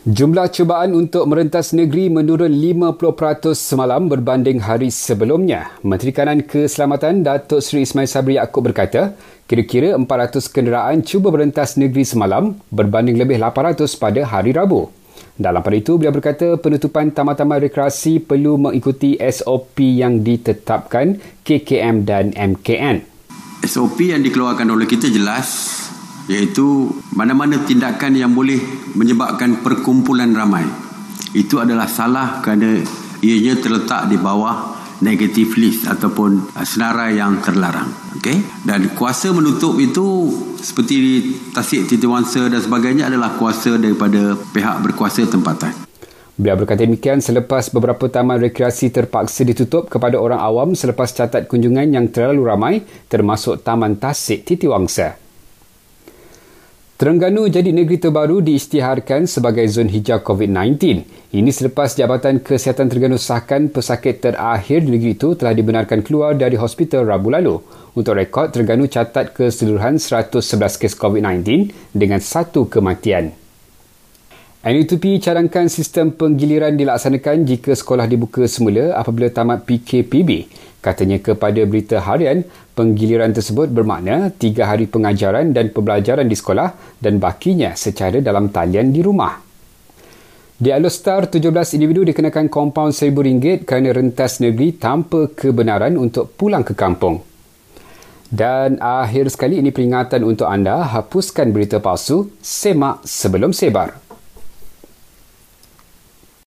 Jumlah cubaan untuk merentas negeri menurun 50% semalam berbanding hari sebelumnya. Menteri Kanan Keselamatan Datuk Seri Ismail Sabri Yaakob berkata, kira-kira 400 kenderaan cuba merentas negeri semalam berbanding lebih 800 pada hari Rabu. Dalam pada itu, beliau berkata penutupan taman-taman rekreasi perlu mengikuti SOP yang ditetapkan KKM dan MKN. SOP yang dikeluarkan oleh kita jelas iaitu mana-mana tindakan yang boleh menyebabkan perkumpulan ramai. Itu adalah salah kerana ianya terletak di bawah negative list ataupun senarai yang terlarang. Okey? Dan kuasa menutup itu seperti tasik titiwangsa dan sebagainya adalah kuasa daripada pihak berkuasa tempatan. Beliau berkata demikian selepas beberapa taman rekreasi terpaksa ditutup kepada orang awam selepas catat kunjungan yang terlalu ramai termasuk Taman Tasik Titiwangsa. Terengganu jadi negeri terbaru diisytiharkan sebagai zon hijau COVID-19. Ini selepas Jabatan Kesihatan Terengganu sahkan pesakit terakhir di negeri itu telah dibenarkan keluar dari hospital Rabu lalu. Untuk rekod, Terengganu catat keseluruhan 111 kes COVID-19 dengan satu kematian. NUTP cadangkan sistem penggiliran dilaksanakan jika sekolah dibuka semula apabila tamat PKPB. Katanya kepada berita harian, penggiliran tersebut bermakna tiga hari pengajaran dan pembelajaran di sekolah dan bakinya secara dalam talian di rumah. Di Alostar, 17 individu dikenakan kompaun RM1,000 kerana rentas negeri tanpa kebenaran untuk pulang ke kampung. Dan akhir sekali ini peringatan untuk anda, hapuskan berita palsu, semak sebelum sebar.